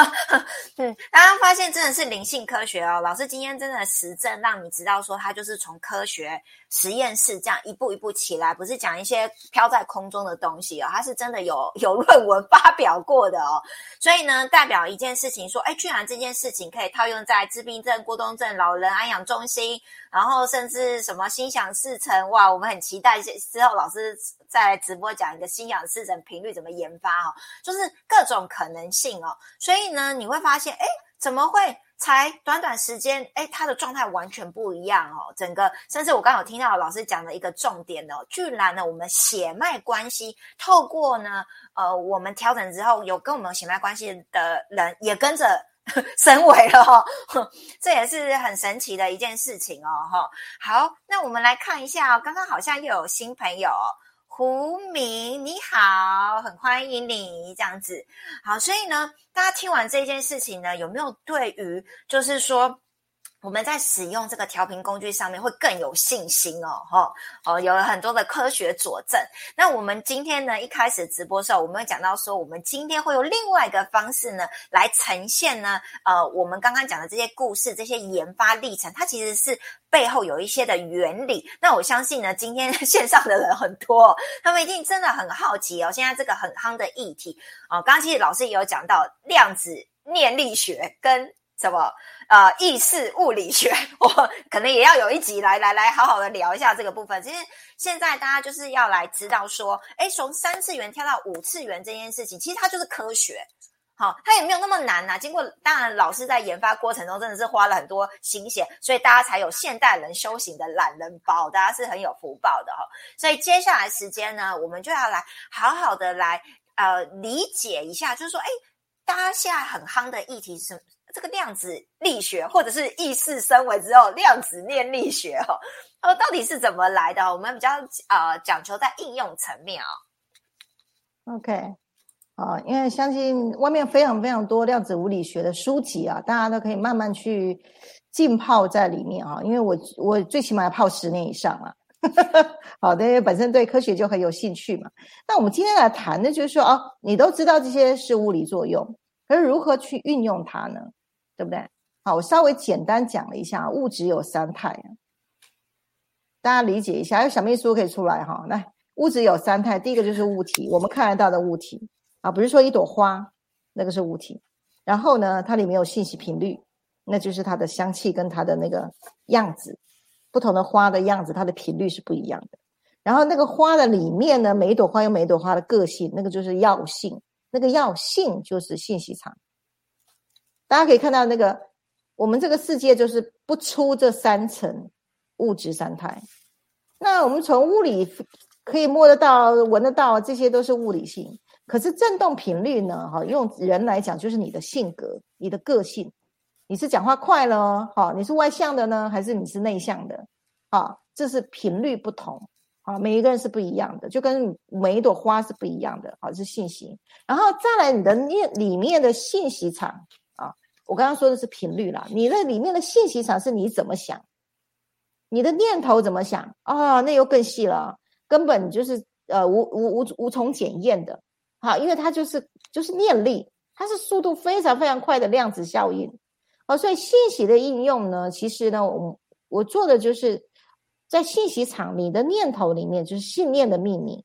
嗯，大家发现真的是灵性科学哦。老师今天真的实证，让你知道说，它就是从科学实验室这样一步一步起来，不是讲一些飘在空中的东西哦，它是真的有有论文发表过的哦。所以呢，代表一件事情说，哎，居然这件事情可以套用在自闭症、过动症老人安养中心，然后甚至什么心想事成，哇，我们很期待之后老师。在直播讲一个心想事成频率怎么研发哦，就是各种可能性哦，所以呢，你会发现，哎，怎么会才短短时间，哎，他的状态完全不一样哦，整个甚至我刚有听到老师讲的一个重点哦，居然呢，我们血脉关系透过呢，呃，我们调整之后，有跟我们血脉关系的人也跟着。升维了哈，这也是很神奇的一件事情哦哈。好，那我们来看一下哦，刚刚好像又有新朋友。胡明，你好，很欢迎你这样子。好，所以呢，大家听完这件事情呢，有没有对于就是说？我们在使用这个调频工具上面会更有信心哦，哈哦，有了很多的科学佐证。那我们今天呢，一开始直播的时候，我们会讲到说，我们今天会有另外一个方式呢，来呈现呢，呃，我们刚刚讲的这些故事、这些研发历程，它其实是背后有一些的原理。那我相信呢，今天 线上的人很多，他们一定真的很好奇哦。现在这个很夯的议题哦，刚刚其实老师也有讲到量子念力学跟。什么？呃，意识物理学，我可能也要有一集来来来，好好的聊一下这个部分。其实现在大家就是要来知道说，哎，从三次元跳到五次元这件事情，其实它就是科学，好，它也没有那么难呐。经过当然老师在研发过程中真的是花了很多心血，所以大家才有现代人修行的懒人包，大家是很有福报的哈。所以接下来时间呢，我们就要来好好的来呃理解一下，就是说，哎，大家现在很夯的议题是。这个量子力学，或者是意识升维之后量子念力学，哈，呃，到底是怎么来的？我们比较呃讲求在应用层面啊。OK，啊，因为相信外面非常非常多量子物理学的书籍啊，大家都可以慢慢去浸泡在里面啊。因为我我最起码要泡十年以上了。好的，本身对科学就很有兴趣嘛。那我们今天来谈的就是说，哦，你都知道这些是物理作用，可是如何去运用它呢？对不对？好，我稍微简单讲了一下，物质有三态，大家理解一下。有小秘书可以出来哈。来，物质有三态，第一个就是物体，我们看得到的物体啊，比如说一朵花，那个是物体。然后呢，它里面有信息频率，那就是它的香气跟它的那个样子，不同的花的样子，它的频率是不一样的。然后那个花的里面呢，每一朵花有每一朵花的个性，那个就是药性，那个药性就是信息场。大家可以看到，那个我们这个世界就是不出这三层物质三态。那我们从物理可以摸得到、闻得到，这些都是物理性。可是振动频率呢？哈，用人来讲，就是你的性格、你的个性。你是讲话快了，哈，你是外向的呢，还是你是内向的？啊，这是频率不同。啊，每一个人是不一样的，就跟每一朵花是不一样的。好，是信息。然后再来，你的念里面的信息场。我刚刚说的是频率啦，你那里面的信息场是你怎么想，你的念头怎么想啊？那又更细了，根本就是呃无无无无从检验的，好，因为它就是就是念力，它是速度非常非常快的量子效应，哦，所以信息的应用呢，其实呢，我我做的就是在信息场你的念头里面，就是信念的秘密。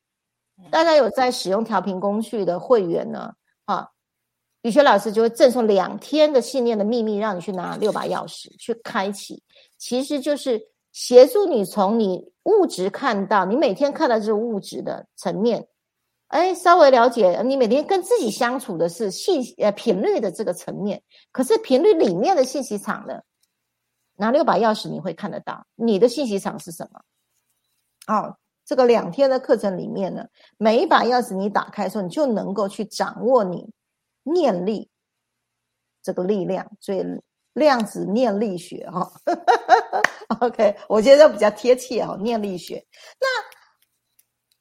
大家有在使用调频工具的会员呢，宇轩老师就会赠送两天的信念的秘密，让你去拿六把钥匙去开启，其实就是协助你从你物质看到你每天看到这是物质的层面，哎，稍微了解你每天跟自己相处的是信呃频率的这个层面，可是频率里面的信息场呢，拿六把钥匙你会看得到你的信息场是什么？哦。这个两天的课程里面呢，每一把钥匙你打开的时候，你就能够去掌握你念力这个力量，所以量子念力学哈。OK，我觉得比较贴切哦，念力学。那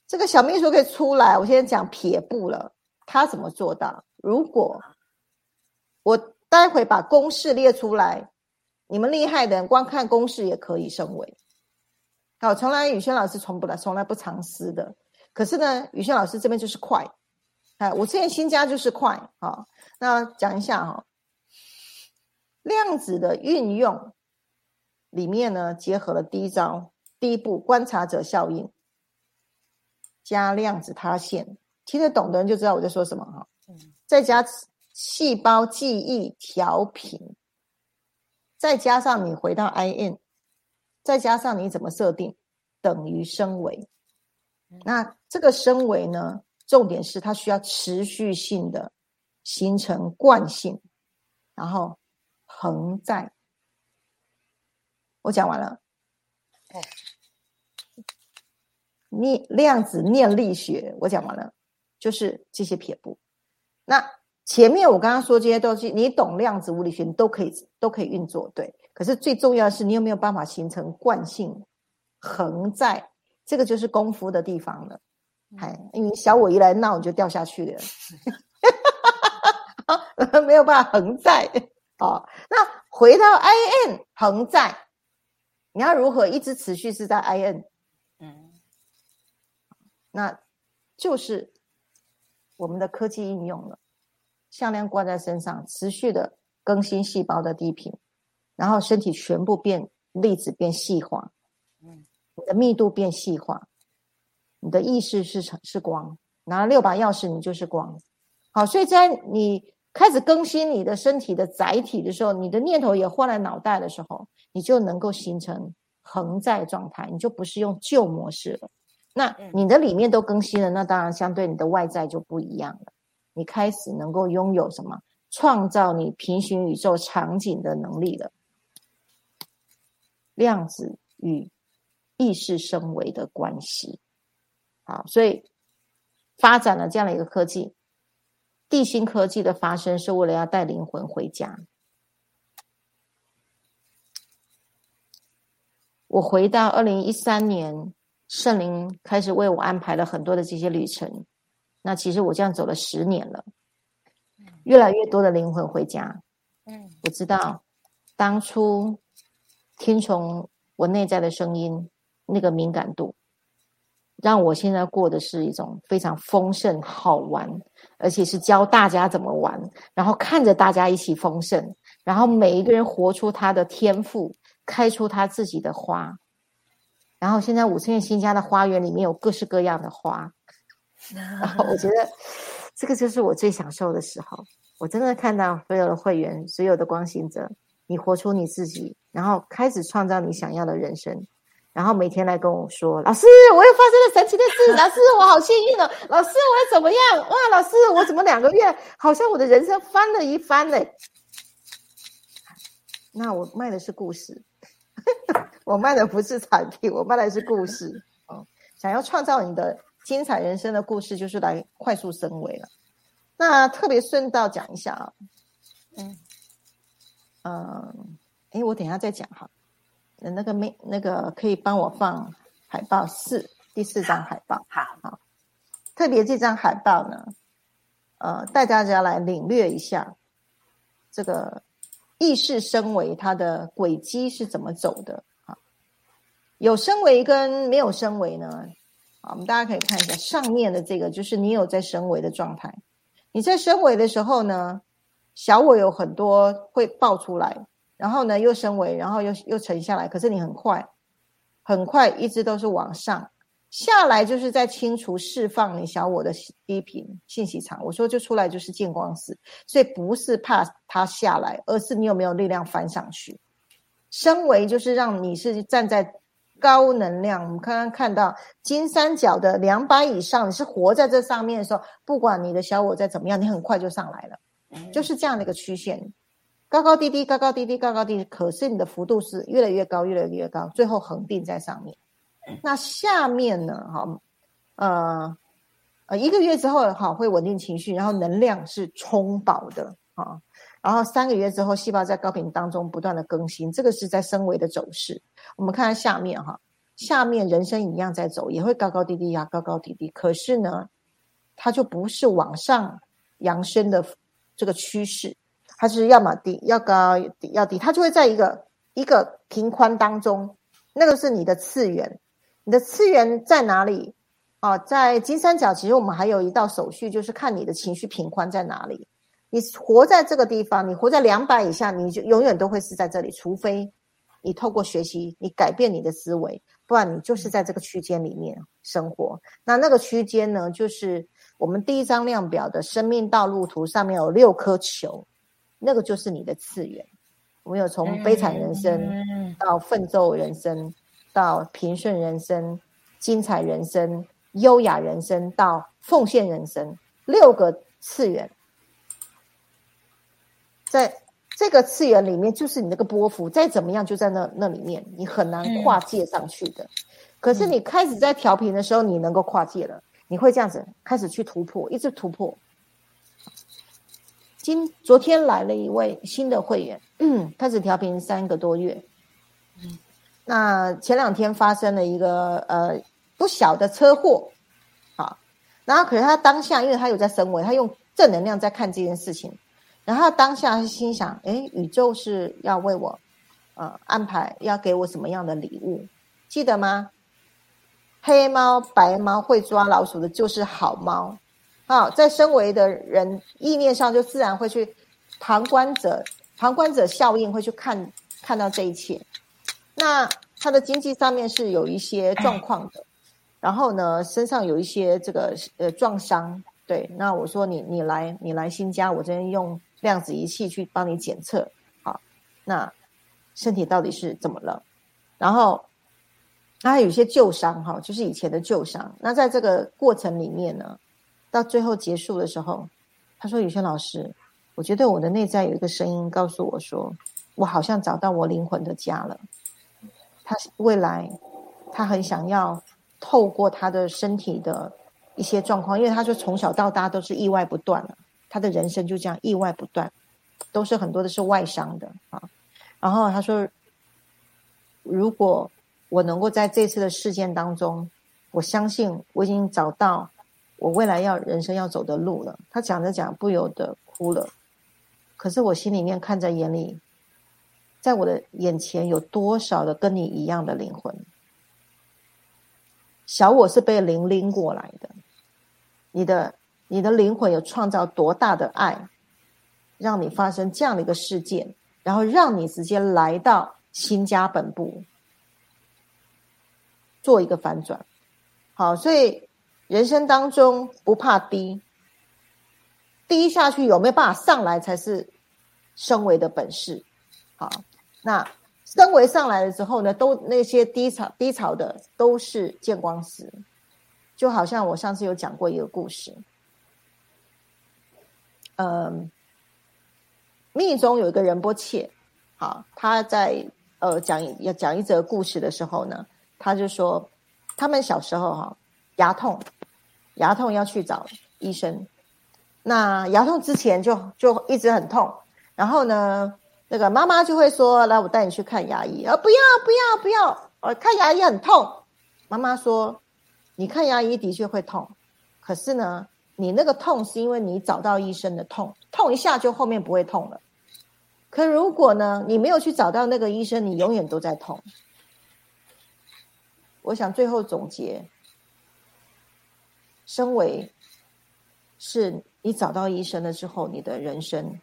这个小秘书可以出来，我现在讲撇步了，他怎么做到？如果我待会把公式列出来，你们厉害的人光看公式也可以升维。好，从来宇轩老师从不来，从来不藏私的。可是呢，宇轩老师这边就是快，哎，我之前新加就是快。啊，那讲一下哈，量子的运用里面呢，结合了第一招，第一步观察者效应加量子塌陷，听得懂的人就知道我在说什么哈。再加细胞记忆调频，再加上你回到 I N。再加上你怎么设定，等于升维。那这个升维呢？重点是它需要持续性的形成惯性，然后恒在。我讲完了。念量子念力学，我讲完了，就是这些撇步。那前面我刚刚说这些东西，你懂量子物理学，你都可以都可以运作，对。可是最重要的是，你有没有办法形成惯性恒在？这个就是功夫的地方了。哎，因为小我一来闹，我就掉下去了，没有办法横在。哦，那回到 I N 横在，你要如何一直持续是在 I N？嗯，那就是我们的科技应用了，项链挂在身上，持续的更新细胞的地频。然后身体全部变粒子变细化，嗯，你的密度变细化，你的意识是成是光，拿了六把钥匙，你就是光。好，所以在你开始更新你的身体的载体的时候，你的念头也换了脑袋的时候，你就能够形成恒在状态，你就不是用旧模式了。那你的里面都更新了，那当然相对你的外在就不一样了。你开始能够拥有什么创造你平行宇宙场景的能力了。量子与意识升维的关系，好，所以发展了这样的一个科技，地心科技的发生是为了要带灵魂回家。我回到二零一三年，圣灵开始为我安排了很多的这些旅程。那其实我这样走了十年了，越来越多的灵魂回家。嗯，我知道当初。听从我内在的声音，那个敏感度，让我现在过的是一种非常丰盛、好玩，而且是教大家怎么玩，然后看着大家一起丰盛，然后每一个人活出他的天赋，开出他自己的花。然后现在五千院新家的花园里面有各式各样的花，然后我觉得这个就是我最享受的时候。我真的看到所有的会员，所有的光行者。你活出你自己，然后开始创造你想要的人生，然后每天来跟我说：“老师，我又发生了神奇的事。”老师，我好幸运哦！老师，我要怎么样？哇，老师，我怎么两个月好像我的人生翻了一番嘞？那我卖的是故事，我卖的不是产品，我卖的是故事。哦，想要创造你的精彩人生的故事，就是来快速升维了。那特别顺道讲一下啊，嗯。嗯，哎，我等下再讲哈。那个没那个可以帮我放海报四第四张海报。好，好，特别这张海报呢，呃，带大家来领略一下这个意识升维它的轨迹是怎么走的啊。有升维跟没有升维呢，啊，我们大家可以看一下上面的这个，就是你有在升维的状态。你在升维的时候呢？小我有很多会爆出来，然后呢又升维，然后又又沉下来。可是你很快，很快一直都是往上，下来就是在清除、释放你小我的低频信息场。我说就出来就是见光死，所以不是怕它下来，而是你有没有力量翻上去。升维就是让你是站在高能量。我们刚刚看到金三角的两百以上，你是活在这上面的时候，不管你的小我再怎么样，你很快就上来了，就是这样的一个曲线。高高低低，高高低低，高高低低，可是你的幅度是越来越高，越来越高，最后恒定在上面。那下面呢？哈，呃，呃，一个月之后，哈，会稳定情绪，然后能量是充饱的啊。然后三个月之后，细胞在高频当中不断的更新，这个是在升维的走势。我们看看下面哈，下面人生一样在走，也会高高低低呀，高高低低。可是呢，它就不是往上扬升的这个趋势。它是要么低，要高，要低，它就会在一个一个平宽当中，那个是你的次元，你的次元在哪里？啊，在金三角，其实我们还有一道手续，就是看你的情绪平宽在哪里。你活在这个地方，你活在两百以下，你就永远都会是在这里，除非你透过学习，你改变你的思维，不然你就是在这个区间里面生活。那那个区间呢，就是我们第一张量表的生命道路图上面有六颗球。那个就是你的次元，我们有从悲惨人生到奋斗人生，到平顺人生、精彩人生、优雅人生，到奉献人生，六个次元，在这个次元里面，就是你那个波幅，再怎么样就在那那里面，你很难跨界上去的。可是你开始在调频的时候，你能够跨界了，你会这样子开始去突破，一直突破。今昨天来了一位新的会员，嗯，开始调频三个多月，嗯，那前两天发生了一个呃不小的车祸，好，然后可是他当下，因为他有在升维，他用正能量在看这件事情，然后当下心想，哎，宇宙是要为我呃安排，要给我什么样的礼物？记得吗？黑猫白猫会抓老鼠的就是好猫。啊，在身为的人意念上，就自然会去旁观者、旁观者效应会去看看到这一切。那他的经济上面是有一些状况的，然后呢，身上有一些这个呃撞伤。对，那我说你你来你来新家，我这边用量子仪器去帮你检测。好，那身体到底是怎么了？然后他还有一些旧伤哈，就是以前的旧伤。那在这个过程里面呢？到最后结束的时候，他说：“宇轩老师，我觉得我的内在有一个声音告诉我说，我好像找到我灵魂的家了。他未来，他很想要透过他的身体的一些状况，因为他说从小到大都是意外不断了，他的人生就这样意外不断，都是很多的是外伤的啊。然后他说，如果我能够在这次的事件当中，我相信我已经找到。”我未来要人生要走的路了，他讲着讲不由得哭了。可是我心里面看在眼里，在我的眼前有多少的跟你一样的灵魂？小我是被灵拎过来的，你的你的灵魂有创造多大的爱，让你发生这样的一个事件，然后让你直接来到新家本部做一个反转。好，所以。人生当中不怕低，低下去有没有办法上来才是升维的本事。好，那升维上来了之后呢，都那些低潮低潮的都是见光死，就好像我上次有讲过一个故事，嗯，密中有一个仁波切，好，他在呃讲要讲一则故事的时候呢，他就说他们小时候哈牙痛。牙痛要去找医生，那牙痛之前就就一直很痛，然后呢，那个妈妈就会说：“来，我带你去看牙医。”啊，不要不要不要！呃，看牙医很痛。妈妈说：“你看牙医的确会痛，可是呢，你那个痛是因为你找到医生的痛，痛一下就后面不会痛了。可如果呢，你没有去找到那个医生，你永远都在痛。”我想最后总结。身为是你找到医生了之后，你的人生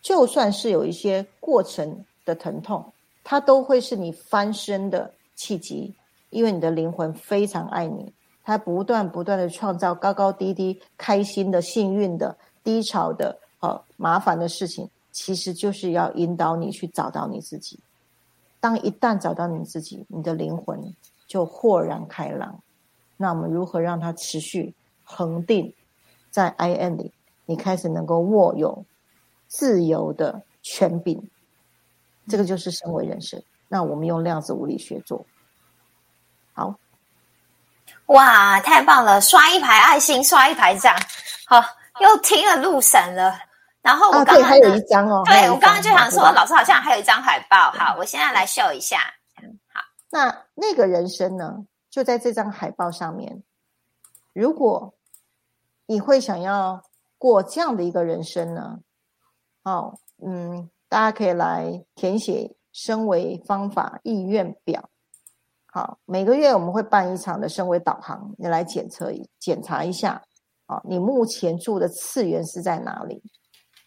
就算是有一些过程的疼痛，它都会是你翻身的契机。因为你的灵魂非常爱你，它不断不断的创造高高低低、开心的、幸运的、低潮的、呃麻烦的事情，其实就是要引导你去找到你自己。当一旦找到你自己，你的灵魂就豁然开朗。那我们如何让它持续恒定在 I N 里？你开始能够握有自由的权柄，这个就是身为人生。那我们用量子物理学做。好，哇，太棒了！刷一排爱心，刷一排赞，好，又听了入神了。然后我刚刚还有一张哦，对我刚刚就想说，老师好像还有一张海报。好，我现在来秀一下。好，那那个人生呢，就在这张海报上面。如果你会想要过这样的一个人生呢？好，嗯，大家可以来填写升维方法意愿表。好，每个月我们会办一场的升维导航，你来检测检查一下。好，你目前住的次元是在哪里？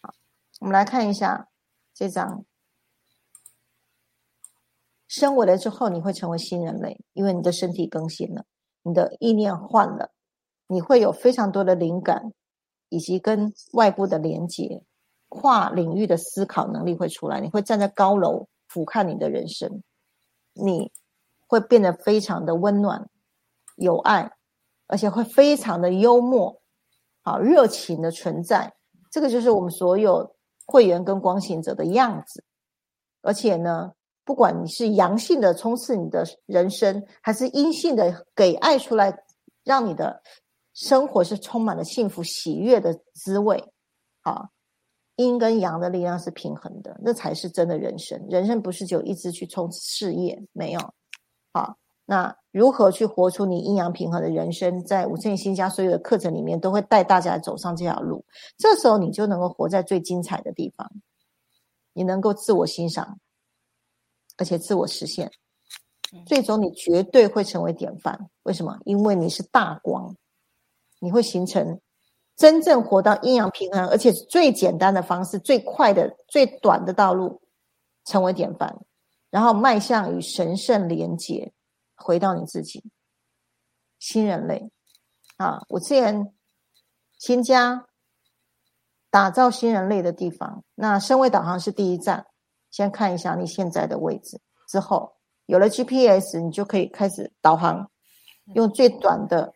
好，我们来看一下这张。升维了之后，你会成为新人类，因为你的身体更新了，你的意念换了，你会有非常多的灵感，以及跟外部的连接、跨领域的思考能力会出来。你会站在高楼俯瞰你的人生，你。会变得非常的温暖、有爱，而且会非常的幽默、好热情的存在。这个就是我们所有会员跟光行者的样子。而且呢，不管你是阳性的冲刺你的人生，还是阴性的给爱出来，让你的生活是充满了幸福、喜悦的滋味。好，阴跟阳的力量是平衡的，那才是真的人生。人生不是就一直去冲事业，没有。好，那如何去活出你阴阳平衡的人生？在五千新家所有的课程里面，都会带大家走上这条路。这时候，你就能够活在最精彩的地方，你能够自我欣赏，而且自我实现。最终，你绝对会成为典范。为什么？因为你是大光，你会形成真正活到阴阳平衡，而且最简单的方式、最快的、最短的道路，成为典范。然后迈向与神圣连接，回到你自己，新人类啊！我之前新家打造新人类的地方，那身位导航是第一站，先看一下你现在的位置。之后有了 GPS，你就可以开始导航，用最短的、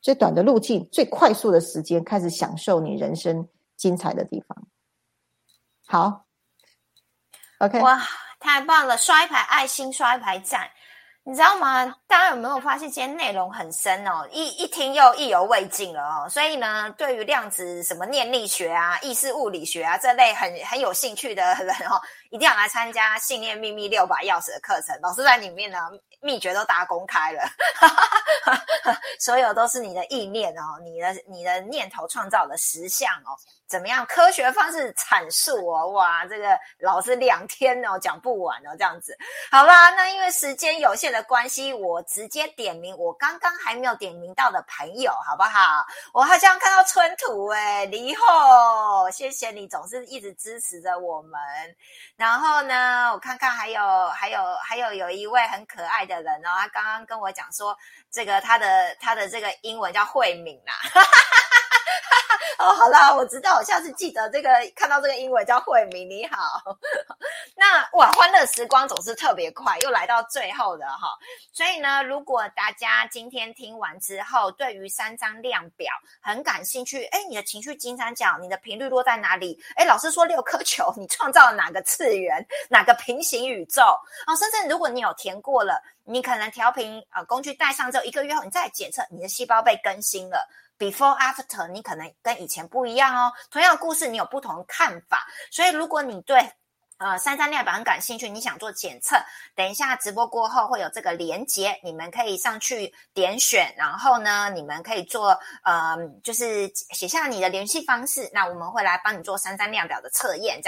最短的路径、最快速的时间，开始享受你人生精彩的地方。好，OK，哇！太棒了！刷一排爱心，刷一排赞，你知道吗？大家有没有发现今天内容很深哦？一一听又意犹未尽了哦。所以呢，对于量子什么念力学啊、意识物理学啊这类很很有兴趣的人哦，一定要来参加信念秘密六把钥匙的课程。老师在里面呢，秘诀都大公开了，所有都是你的意念哦，你的你的念头创造的实相哦。怎么样？科学方式阐述哦，哇，这个老师两天哦讲不完哦，这样子，好啦，那因为时间有限的关系，我直接点名我刚刚还没有点名到的朋友，好不好？我好像看到春图哎，李后，谢谢你总是一直支持着我们。然后呢，我看看还有还有还有有一位很可爱的人哦，他刚刚跟我讲说，这个他的他的这个英文叫慧敏啦。哦，好啦，我知道，我下次记得这个看到这个英文叫慧明，你好。那哇，欢乐时光总是特别快，又来到最后的哈。所以呢，如果大家今天听完之后，对于三张量表很感兴趣，哎，你的情绪金三角，你的频率落在哪里？哎，老师说六颗球，你创造了哪个次元，哪个平行宇宙？哦，甚至如果你有填过了，你可能调频啊工具带上之后一个月后，你再检测你的细胞被更新了。Before after，你可能跟以前不一样哦。同样的故事，你有不同的看法。所以，如果你对呃三三量表很感兴趣，你想做检测，等一下直播过后会有这个连接，你们可以上去点选，然后呢，你们可以做呃，就是写下你的联系方式，那我们会来帮你做三三量表的测验。